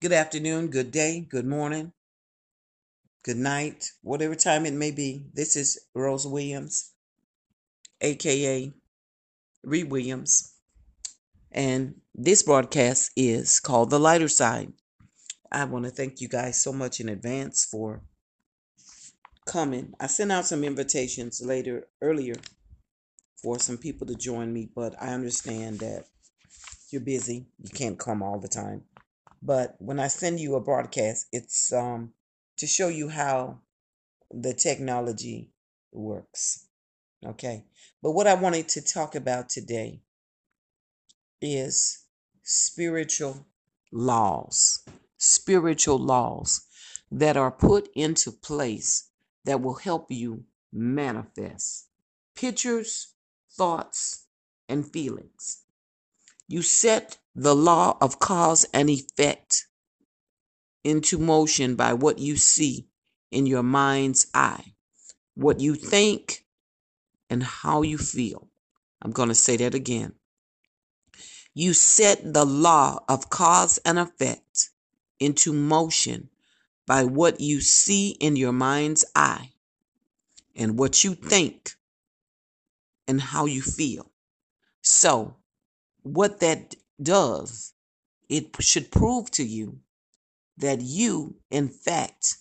Good afternoon, good day, good morning, good night, whatever time it may be. This is Rose Williams, aka Ree Williams, and this broadcast is called The Lighter Side. I want to thank you guys so much in advance for coming. I sent out some invitations later earlier for some people to join me, but I understand that you're busy. You can't come all the time. But when I send you a broadcast, it's um to show you how the technology works. Okay. But what I wanted to talk about today is spiritual laws. Spiritual laws that are put into place that will help you manifest pictures, thoughts, and feelings. You set the law of cause and effect into motion by what you see in your mind's eye, what you think, and how you feel. I'm going to say that again. You set the law of cause and effect into motion by what you see in your mind's eye and what you think and how you feel. So, what that does, it should prove to you that you, in fact,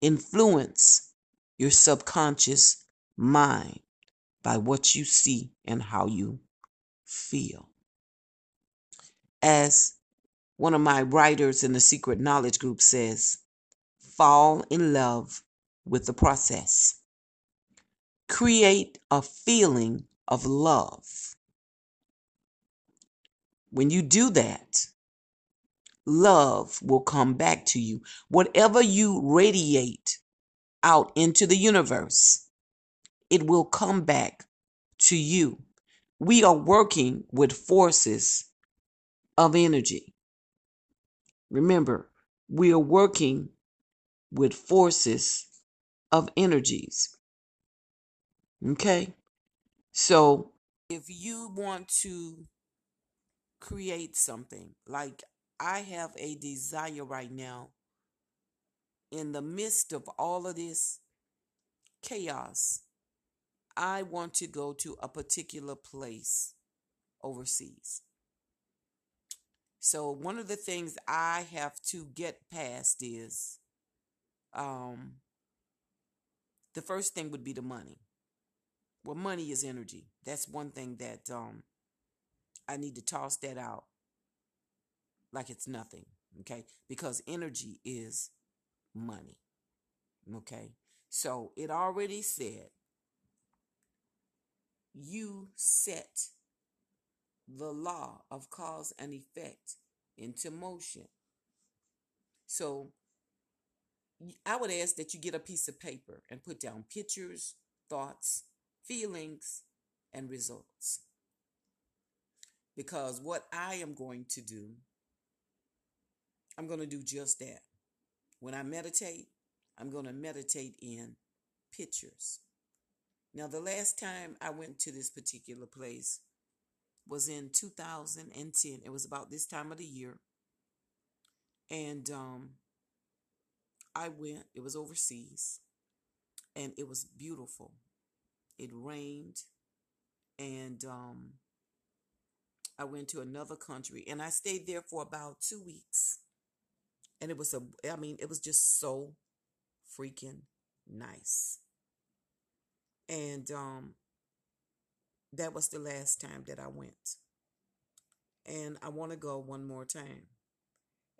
influence your subconscious mind by what you see and how you feel. As one of my writers in the Secret Knowledge Group says, fall in love with the process. Create a feeling of love. When you do that, love will come back to you. Whatever you radiate out into the universe, it will come back to you. We are working with forces of energy. Remember, we are working with forces of energies. Okay? So, if you want to create something, like I have a desire right now, in the midst of all of this chaos, I want to go to a particular place overseas. So one of the things I have to get past is um the first thing would be the money. Well, money is energy. That's one thing that um I need to toss that out like it's nothing, okay? Because energy is money. Okay? So it already said you set the law of cause and effect into motion. So I would ask that you get a piece of paper and put down pictures, thoughts, feelings, and results. Because what I am going to do, I'm going to do just that. When I meditate, I'm going to meditate in pictures. Now, the last time I went to this particular place was in 2010. It was about this time of the year. And um, I went, it was overseas, and it was beautiful. It rained, and um, I went to another country, and I stayed there for about two weeks. And it was a, I mean, it was just so freaking nice. And um, that was the last time that I went. And I want to go one more time.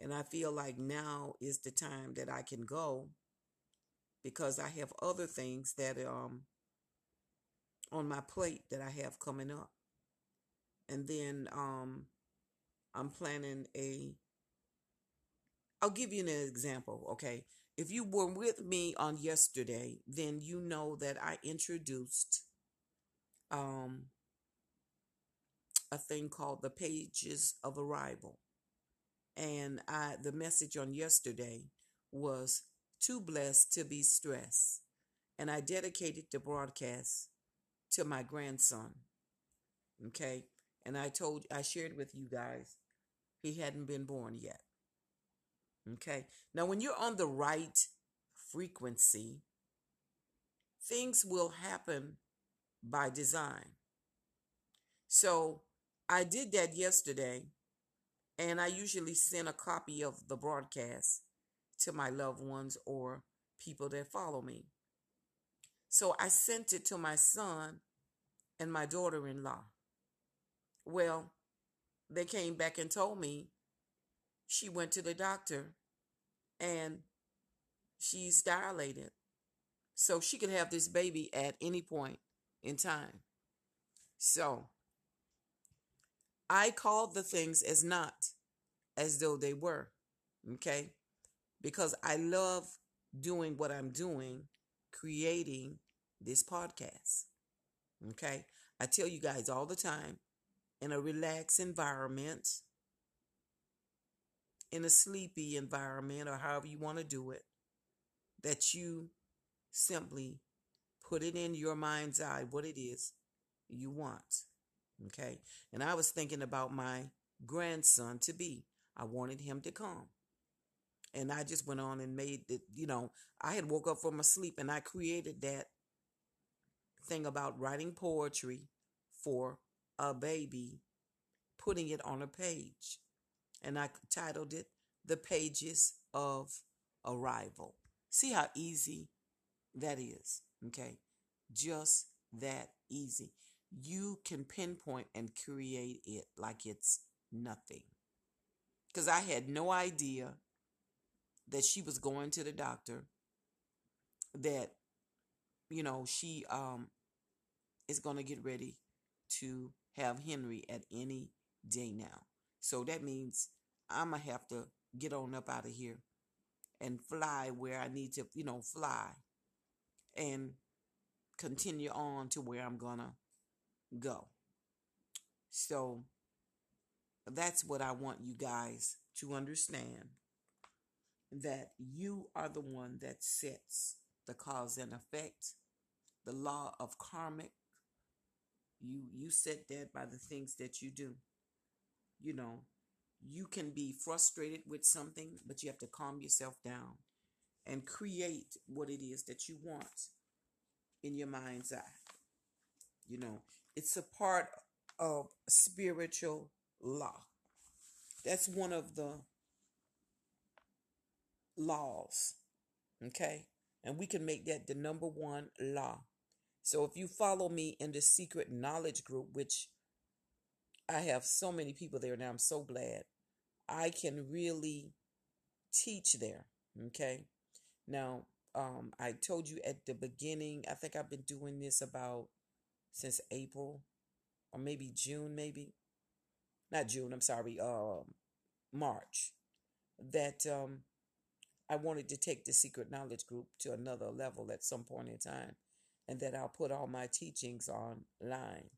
And I feel like now is the time that I can go because I have other things that um on my plate that I have coming up. And then um I'm planning a I'll give you an example, okay? If you were with me on yesterday, then you know that I introduced um a thing called the pages of arrival. And I the message on yesterday was too blessed to be stressed. And I dedicated the broadcast to my grandson. Okay? And I told I shared with you guys he hadn't been born yet. Okay. Now, when you're on the right frequency, things will happen by design. So I did that yesterday, and I usually send a copy of the broadcast to my loved ones or people that follow me. So I sent it to my son and my daughter in law. Well, they came back and told me she went to the doctor and she's dilated. So she could have this baby at any point in time. So I called the things as not as though they were. Okay? Because I love doing what I'm doing, creating this podcast. Okay? I tell you guys all the time in a relaxed environment, in a sleepy environment, or however you want to do it, that you simply put it in your mind's eye what it is you want. Okay. And I was thinking about my grandson to be. I wanted him to come. And I just went on and made it, you know, I had woke up from a sleep and I created that thing about writing poetry for a baby, putting it on a page. And I titled it The Pages of Arrival. See how easy that is. Okay. Just that easy. You can pinpoint and create it like it's nothing. Because I had no idea that she was going to the doctor, that, you know, she um is going to get ready to have Henry at any day now. So that means I'm going to have to get on up out of here and fly where I need to, you know, fly and continue on to where I'm going to go. So that's what I want you guys to understand that you are the one that sets the cause and effect, the law of karmic. You you set that by the things that you do. You know, you can be frustrated with something, but you have to calm yourself down and create what it is that you want in your mind's eye. You know, it's a part of spiritual law. That's one of the laws. Okay? And we can make that the number one law. So if you follow me in the secret knowledge group, which I have so many people there now, I'm so glad. I can really teach there. Okay? Now, um, I told you at the beginning, I think I've been doing this about since April or maybe June, maybe. Not June, I'm sorry, um, March. That um, I wanted to take the secret knowledge group to another level at some point in time, and that I'll put all my teachings online.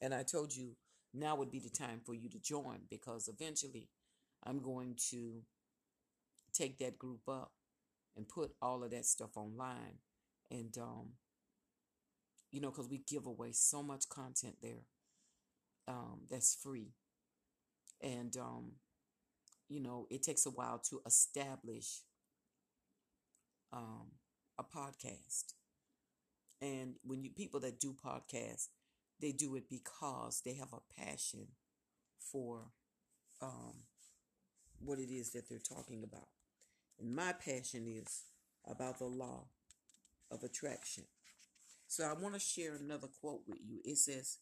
And I told you now would be the time for you to join because eventually I'm going to take that group up and put all of that stuff online. And, um, you know, because we give away so much content there um, that's free. And, um, you know, it takes a while to establish um, a podcast. And when you people that do podcasts, they do it because they have a passion for um, what it is that they're talking about. And my passion is about the law of attraction. So I want to share another quote with you. It says,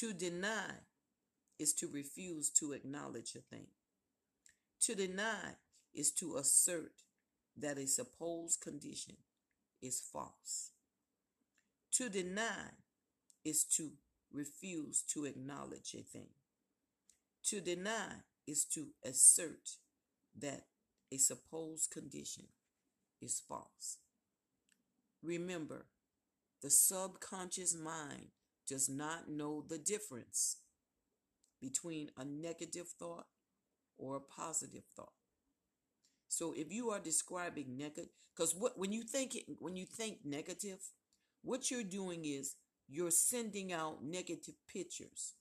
To deny is to refuse to acknowledge a thing. To deny is to assert that a supposed condition is false. To deny is to refuse to acknowledge a thing. To deny is to assert that a supposed condition is false. Remember, the subconscious mind does not know the difference between a negative thought or a positive thought. So if you are describing negative, because what when you think when you think negative, what you're doing is you're sending out negative pictures.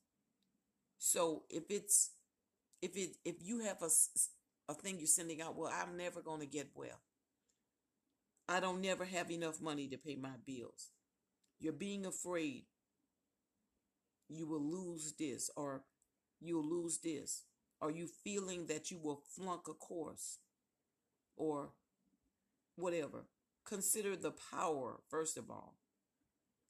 So if it's if it if you have a a thing you're sending out. Well, I'm never going to get well. I don't never have enough money to pay my bills. You're being afraid you will lose this or you'll lose this. Are you feeling that you will flunk a course or whatever? Consider the power, first of all.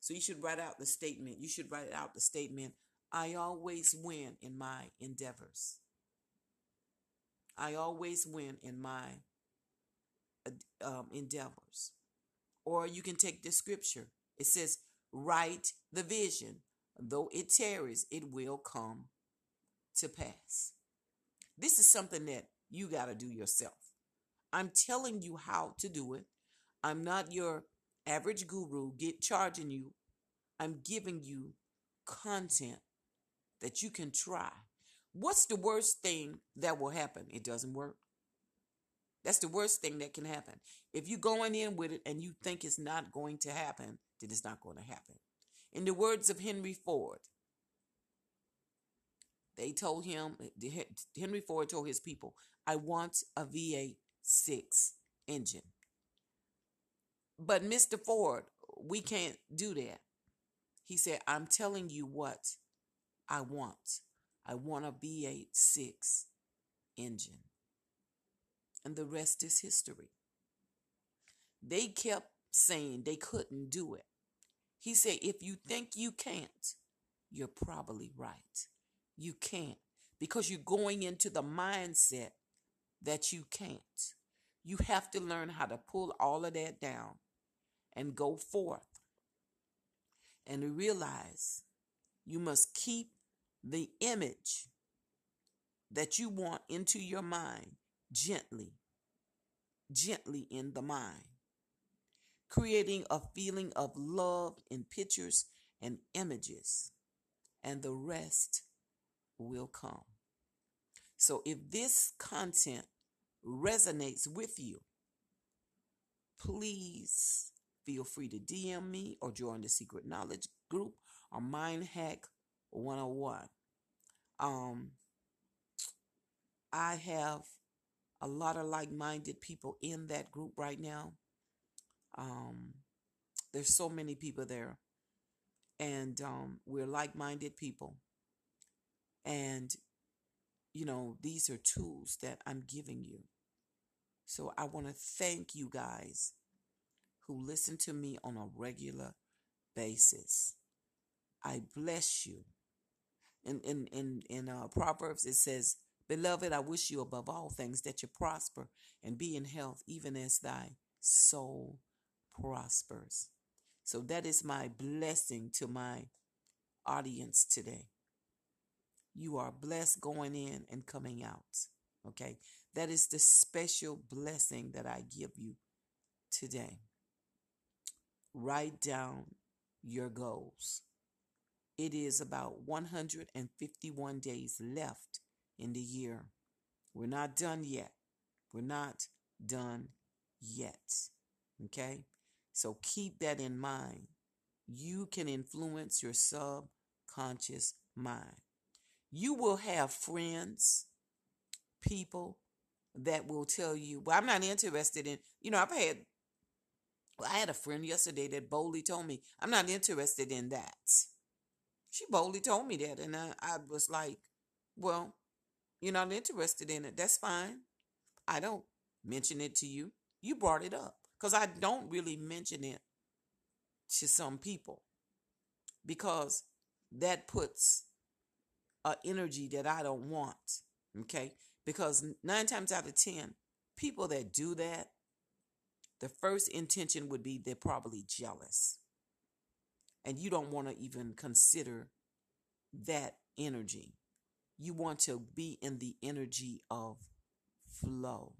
So you should write out the statement. You should write out the statement I always win in my endeavors. I always win in my um, endeavors. Or you can take the scripture. It says, Write the vision. Though it tarries, it will come to pass. This is something that you got to do yourself. I'm telling you how to do it. I'm not your average guru get charging you. I'm giving you content that you can try. What's the worst thing that will happen? It doesn't work. That's the worst thing that can happen. If you're going in with it and you think it's not going to happen, then it's not going to happen. In the words of Henry Ford, they told him, Henry Ford told his people, I want a V8 6 engine. But Mr. Ford, we can't do that. He said, I'm telling you what I want. I want a V8 6 engine. And the rest is history. They kept saying they couldn't do it. He said, if you think you can't, you're probably right. You can't because you're going into the mindset that you can't. You have to learn how to pull all of that down and go forth and realize you must keep the image that you want into your mind gently, gently in the mind, creating a feeling of love in pictures and images, and the rest will come. So if this content resonates with you, please feel free to DM me or join the Secret Knowledge group or Mind Hack 101. Um, I have a lot of like minded people in that group right now. Um, there's so many people there, and um, we're like minded people. And, you know, these are tools that I'm giving you. So I want to thank you guys who listen to me on a regular basis. I bless you. In in in in uh, Proverbs it says, "Beloved, I wish you above all things that you prosper and be in health, even as thy soul prospers." So that is my blessing to my audience today. You are blessed going in and coming out. Okay? That is the special blessing that I give you today. Write down your goals. It is about 151 days left in the year. We're not done yet. We're not done yet. Okay? So keep that in mind. You can influence your subconscious mind. You will have friends, people that will tell you, well, I'm not interested in, you know, I've had, well, I had a friend yesterday that boldly told me, I'm not interested in that. She boldly told me that. And I, I was like, well, you're not interested in it. That's fine. I don't mention it to you. You brought it up because I don't really mention it to some people because that puts a energy that I don't want. Okay. Because nine times out of 10, people that do that, the first intention would be they're probably jealous. And you don't want to even consider that energy. You want to be in the energy of flow.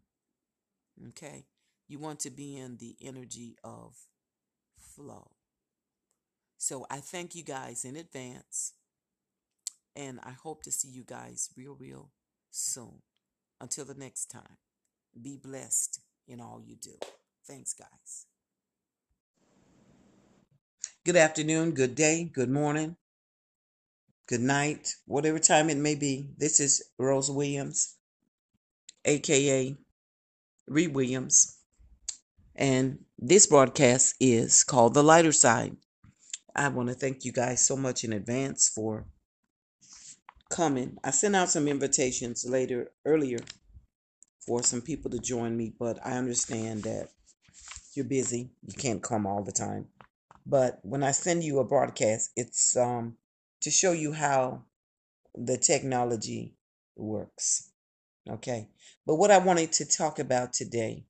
Okay? You want to be in the energy of flow. So I thank you guys in advance. And I hope to see you guys real, real soon. Until the next time, be blessed in all you do. Thanks, guys. Good afternoon, good day, good morning, good night, whatever time it may be. This is Rose Williams, aka Ree Williams. And this broadcast is called The Lighter Side. I want to thank you guys so much in advance for coming. I sent out some invitations later earlier for some people to join me, but I understand that you're busy. You can't come all the time. But when I send you a broadcast, it's um to show you how the technology works. Okay. But what I wanted to talk about today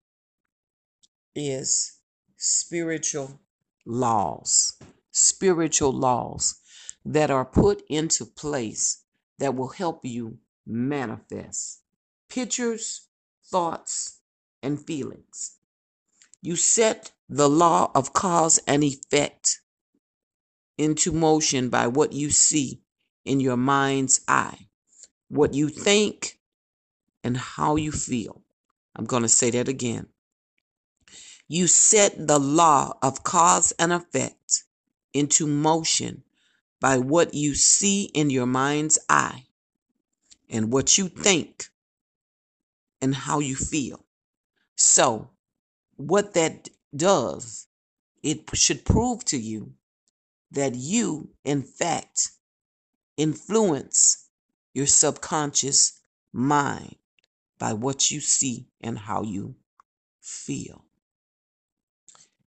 is spiritual laws. Spiritual laws that are put into place that will help you manifest pictures, thoughts, and feelings. You set the law of cause and effect into motion by what you see in your mind's eye, what you think, and how you feel. I'm going to say that again. You set the law of cause and effect into motion by what you see in your mind's eye and what you think and how you feel. So, what that does, it should prove to you that you, in fact, influence your subconscious mind by what you see and how you feel.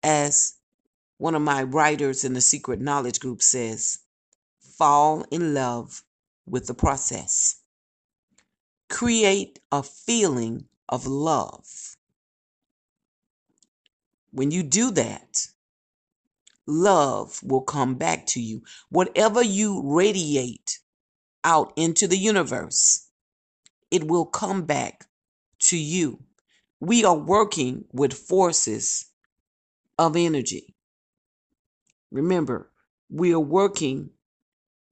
As one of my writers in the Secret Knowledge Group says, fall in love with the process. Create a feeling of love. When you do that, love will come back to you. Whatever you radiate out into the universe, it will come back to you. We are working with forces of energy. Remember, we are working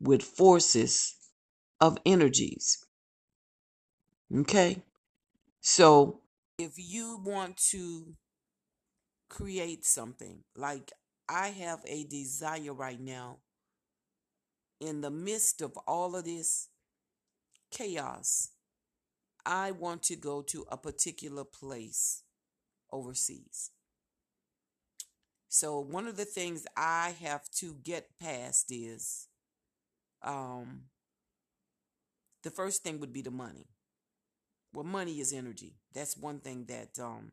with forces of energies. Okay? So, if you want to create something, like I have a desire right now, in the midst of all of this chaos, I want to go to a particular place overseas. So one of the things I have to get past is um the first thing would be the money. Well, money is energy. That's one thing that um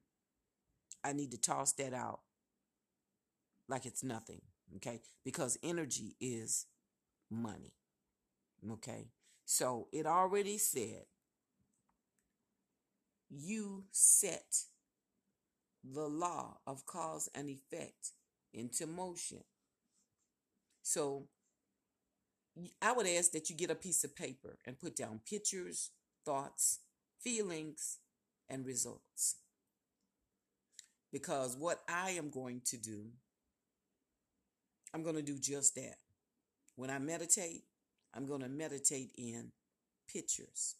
I need to toss that out like it's nothing, okay? Because energy is money. Okay? So it already said you set the law of cause and effect into motion. So I would ask that you get a piece of paper and put down pictures, thoughts, feelings, and results. Because what I am going to do, I'm going to do just that. When I meditate, I'm going to meditate in pictures.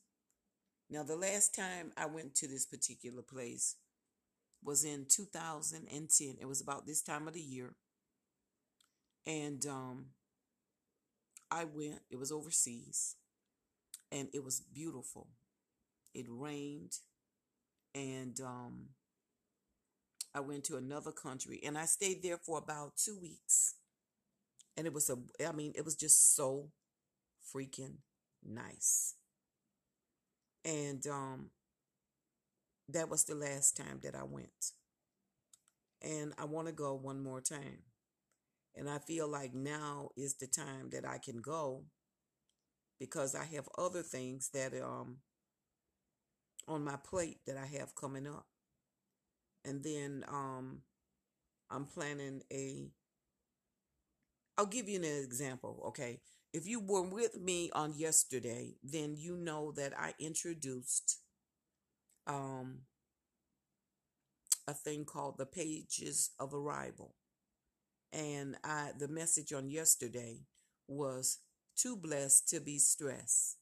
Now, the last time I went to this particular place was in 2010. It was about this time of the year. And um, I went, it was overseas, and it was beautiful. It rained, and um, I went to another country, and I stayed there for about two weeks. And it was a, I mean, it was just so freaking nice. And um, that was the last time that I went. And I want to go one more time. And I feel like now is the time that I can go because I have other things that um on my plate that I have coming up. And then um I'm planning a I'll give you an example, okay? If you were with me on yesterday, then you know that I introduced um, a thing called the Pages of Arrival. And I, the message on yesterday was too blessed to be stressed.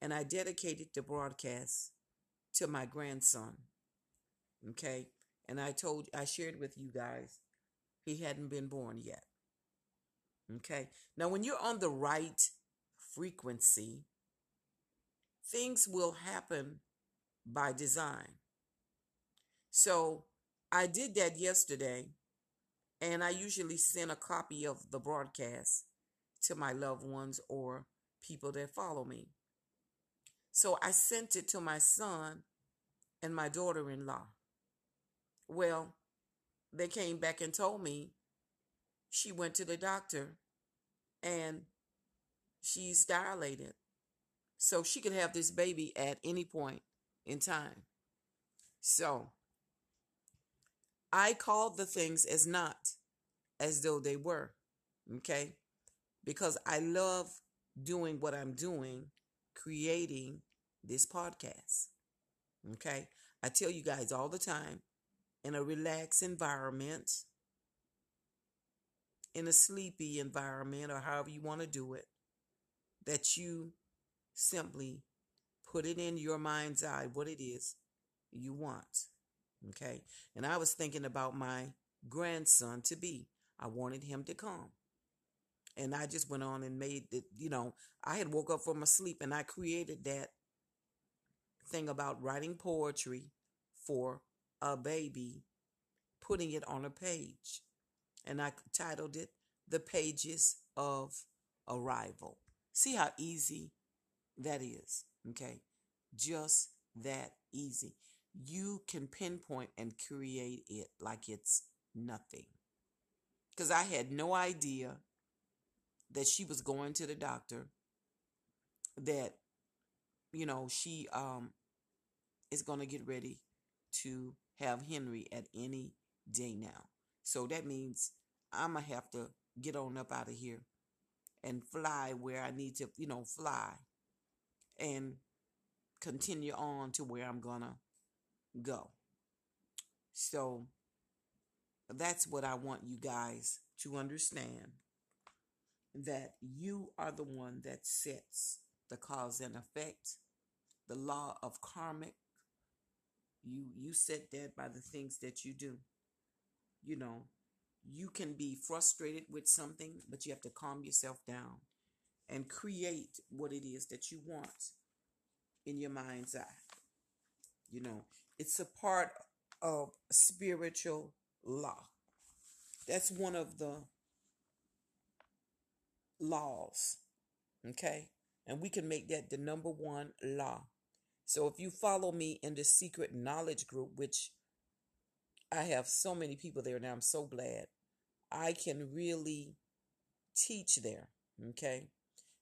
And I dedicated the broadcast to my grandson. Okay. And I told, I shared with you guys, he hadn't been born yet. Okay. Now, when you're on the right frequency, things will happen by design. So I did that yesterday, and I usually send a copy of the broadcast to my loved ones or people that follow me. So I sent it to my son and my daughter in law. Well, they came back and told me she went to the doctor and she's dilated. So she could have this baby at any point in time. So I called the things as not as though they were. Okay? Because I love doing what I'm doing, creating this podcast. Okay? I tell you guys all the time in a relaxed environment, in a sleepy environment, or however you want to do it, that you simply put it in your mind's eye what it is you want. Okay? And I was thinking about my grandson to be. I wanted him to come. And I just went on and made it, you know, I had woke up from my sleep and I created that thing about writing poetry for a baby, putting it on a page. And I titled it The Pages of Arrival. See how easy that is, okay? Just that easy. You can pinpoint and create it like it's nothing. Because I had no idea that she was going to the doctor, that, you know, she um is going to get ready to have Henry at any day now. So that means I'm going to have to get on up out of here and fly where I need to, you know, fly and continue on to where I'm going to go. So that's what I want you guys to understand that you are the one that sets the cause and effect, the law of karmic. You you set that by the things that you do. You know, you can be frustrated with something, but you have to calm yourself down and create what it is that you want in your mind's eye. You know, it's a part of spiritual law. That's one of the laws. Okay? And we can make that the number one law. So if you follow me in the secret knowledge group, which I have so many people there now, I'm so glad. I can really teach there. Okay.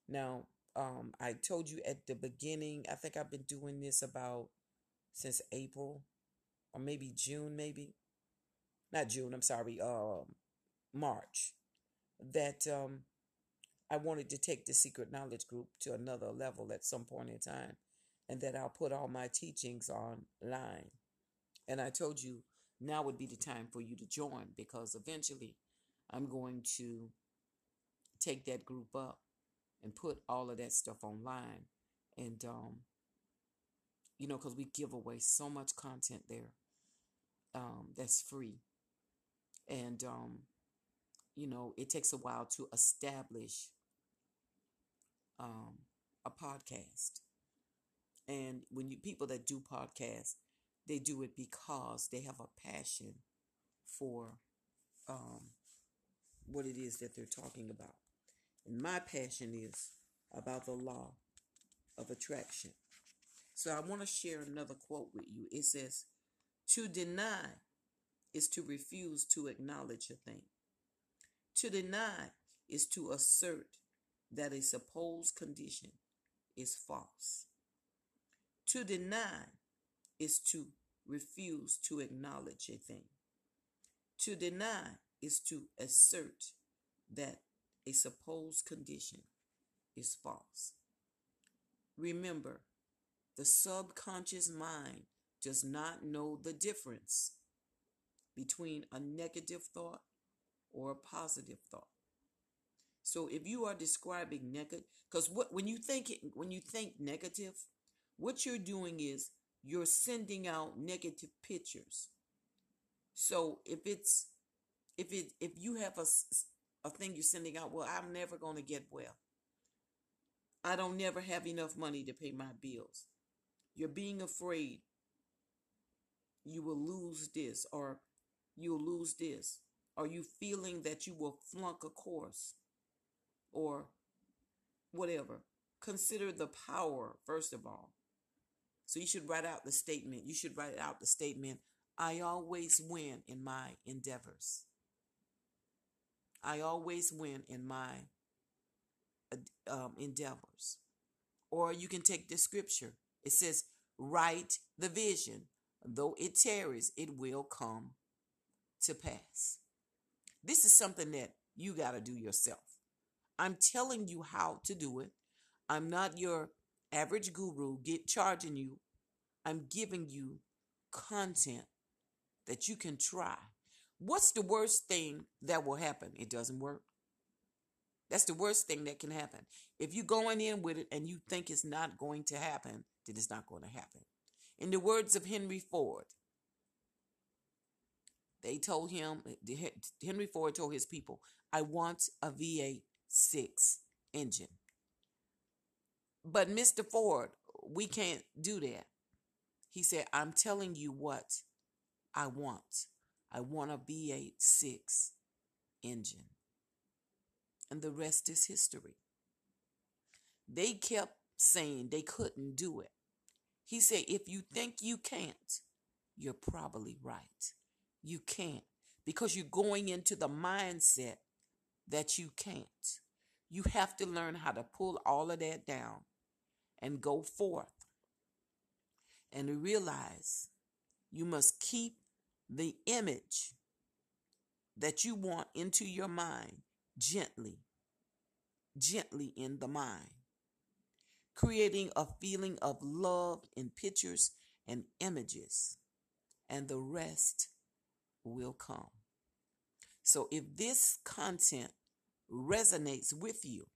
Now, um, I told you at the beginning, I think I've been doing this about since April or maybe June, maybe. Not June, I'm sorry, um, March. That um, I wanted to take the secret knowledge group to another level at some point in time, and that I'll put all my teachings online. And I told you now would be the time for you to join because eventually I'm going to take that group up and put all of that stuff online. And, um, you know, because we give away so much content there um, that's free. And, um, you know, it takes a while to establish um, a podcast. And when you people that do podcasts, they do it because they have a passion for um, what it is that they're talking about. And my passion is about the law of attraction. So I want to share another quote with you. It says, To deny is to refuse to acknowledge a thing. To deny is to assert that a supposed condition is false. To deny is to refuse to acknowledge a thing. To deny is to assert that a supposed condition is false. Remember, the subconscious mind does not know the difference between a negative thought or a positive thought. So if you are describing negative, because what when you think when you think negative, what you're doing is you're sending out negative pictures. So if it's if it if you have a a thing you're sending out, well, I'm never going to get well. I don't never have enough money to pay my bills. You're being afraid you will lose this or you'll lose this. Are you feeling that you will flunk a course or whatever? Consider the power, first of all. So you should write out the statement. You should write out the statement I always win in my endeavors. I always win in my um, endeavors. Or you can take the scripture. It says, Write the vision. Though it tarries, it will come to pass. This is something that you got to do yourself. I'm telling you how to do it. I'm not your average guru get charging you. I'm giving you content that you can try. What's the worst thing that will happen? It doesn't work. That's the worst thing that can happen. If you're going in with it and you think it's not going to happen, then it's not going to happen. In the words of Henry Ford, they told him, Henry Ford told his people, I want a V8 6 engine. But Mr. Ford, we can't do that. He said, I'm telling you what I want. I want a V8 6 engine. And the rest is history. They kept saying they couldn't do it. He said, if you think you can't, you're probably right. You can't because you're going into the mindset that you can't. You have to learn how to pull all of that down and go forth and realize you must keep the image that you want into your mind gently, gently in the mind, creating a feeling of love in pictures and images, and the rest will come. So if this content resonates with you,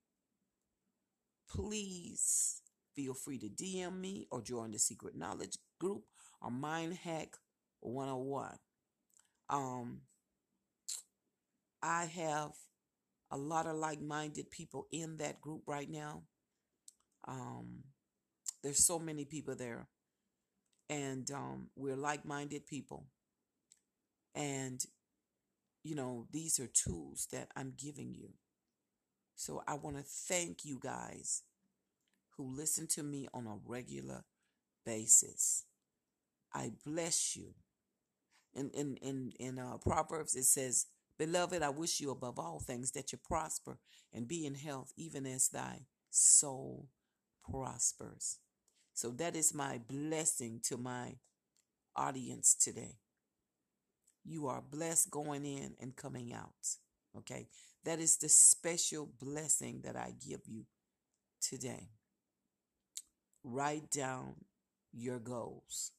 please feel free to DM me or join the Secret Knowledge group or Mind Hack 101. Um, I have a lot of like minded people in that group right now. Um, there's so many people there, and um, we're like minded people. And, you know, these are tools that I'm giving you. So I want to thank you guys who listen to me on a regular basis. I bless you. In in in in uh, Proverbs it says, "Beloved, I wish you above all things that you prosper and be in health, even as thy soul prospers." So that is my blessing to my audience today. You are blessed going in and coming out. Okay? That is the special blessing that I give you today. Write down your goals.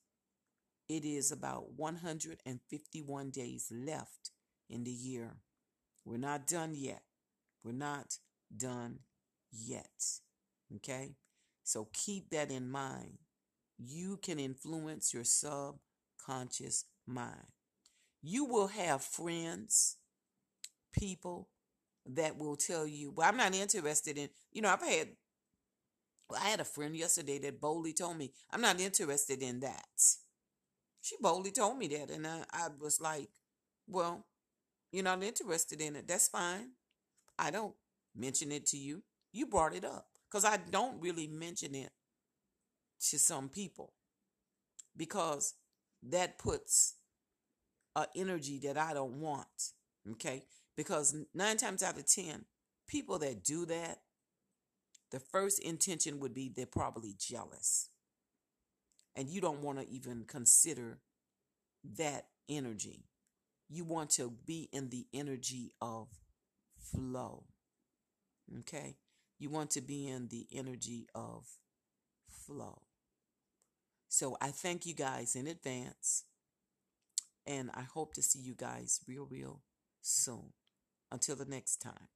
It is about 151 days left in the year. We're not done yet. We're not done yet. Okay? So keep that in mind. You can influence your subconscious mind. You will have friends, people that will tell you, well, I'm not interested in, you know, I've had, I had a friend yesterday that boldly told me, I'm not interested in that. She boldly told me that. And I, I was like, well, you're not interested in it. That's fine. I don't mention it to you. You brought it up. Because I don't really mention it to some people. Because that puts a energy that I don't want. Okay? Because nine times out of ten, people that do that, the first intention would be they're probably jealous and you don't want to even consider that energy. You want to be in the energy of flow. Okay? You want to be in the energy of flow. So I thank you guys in advance. And I hope to see you guys real, real soon. Until the next time,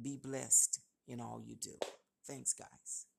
be blessed in all you do. Thanks, guys.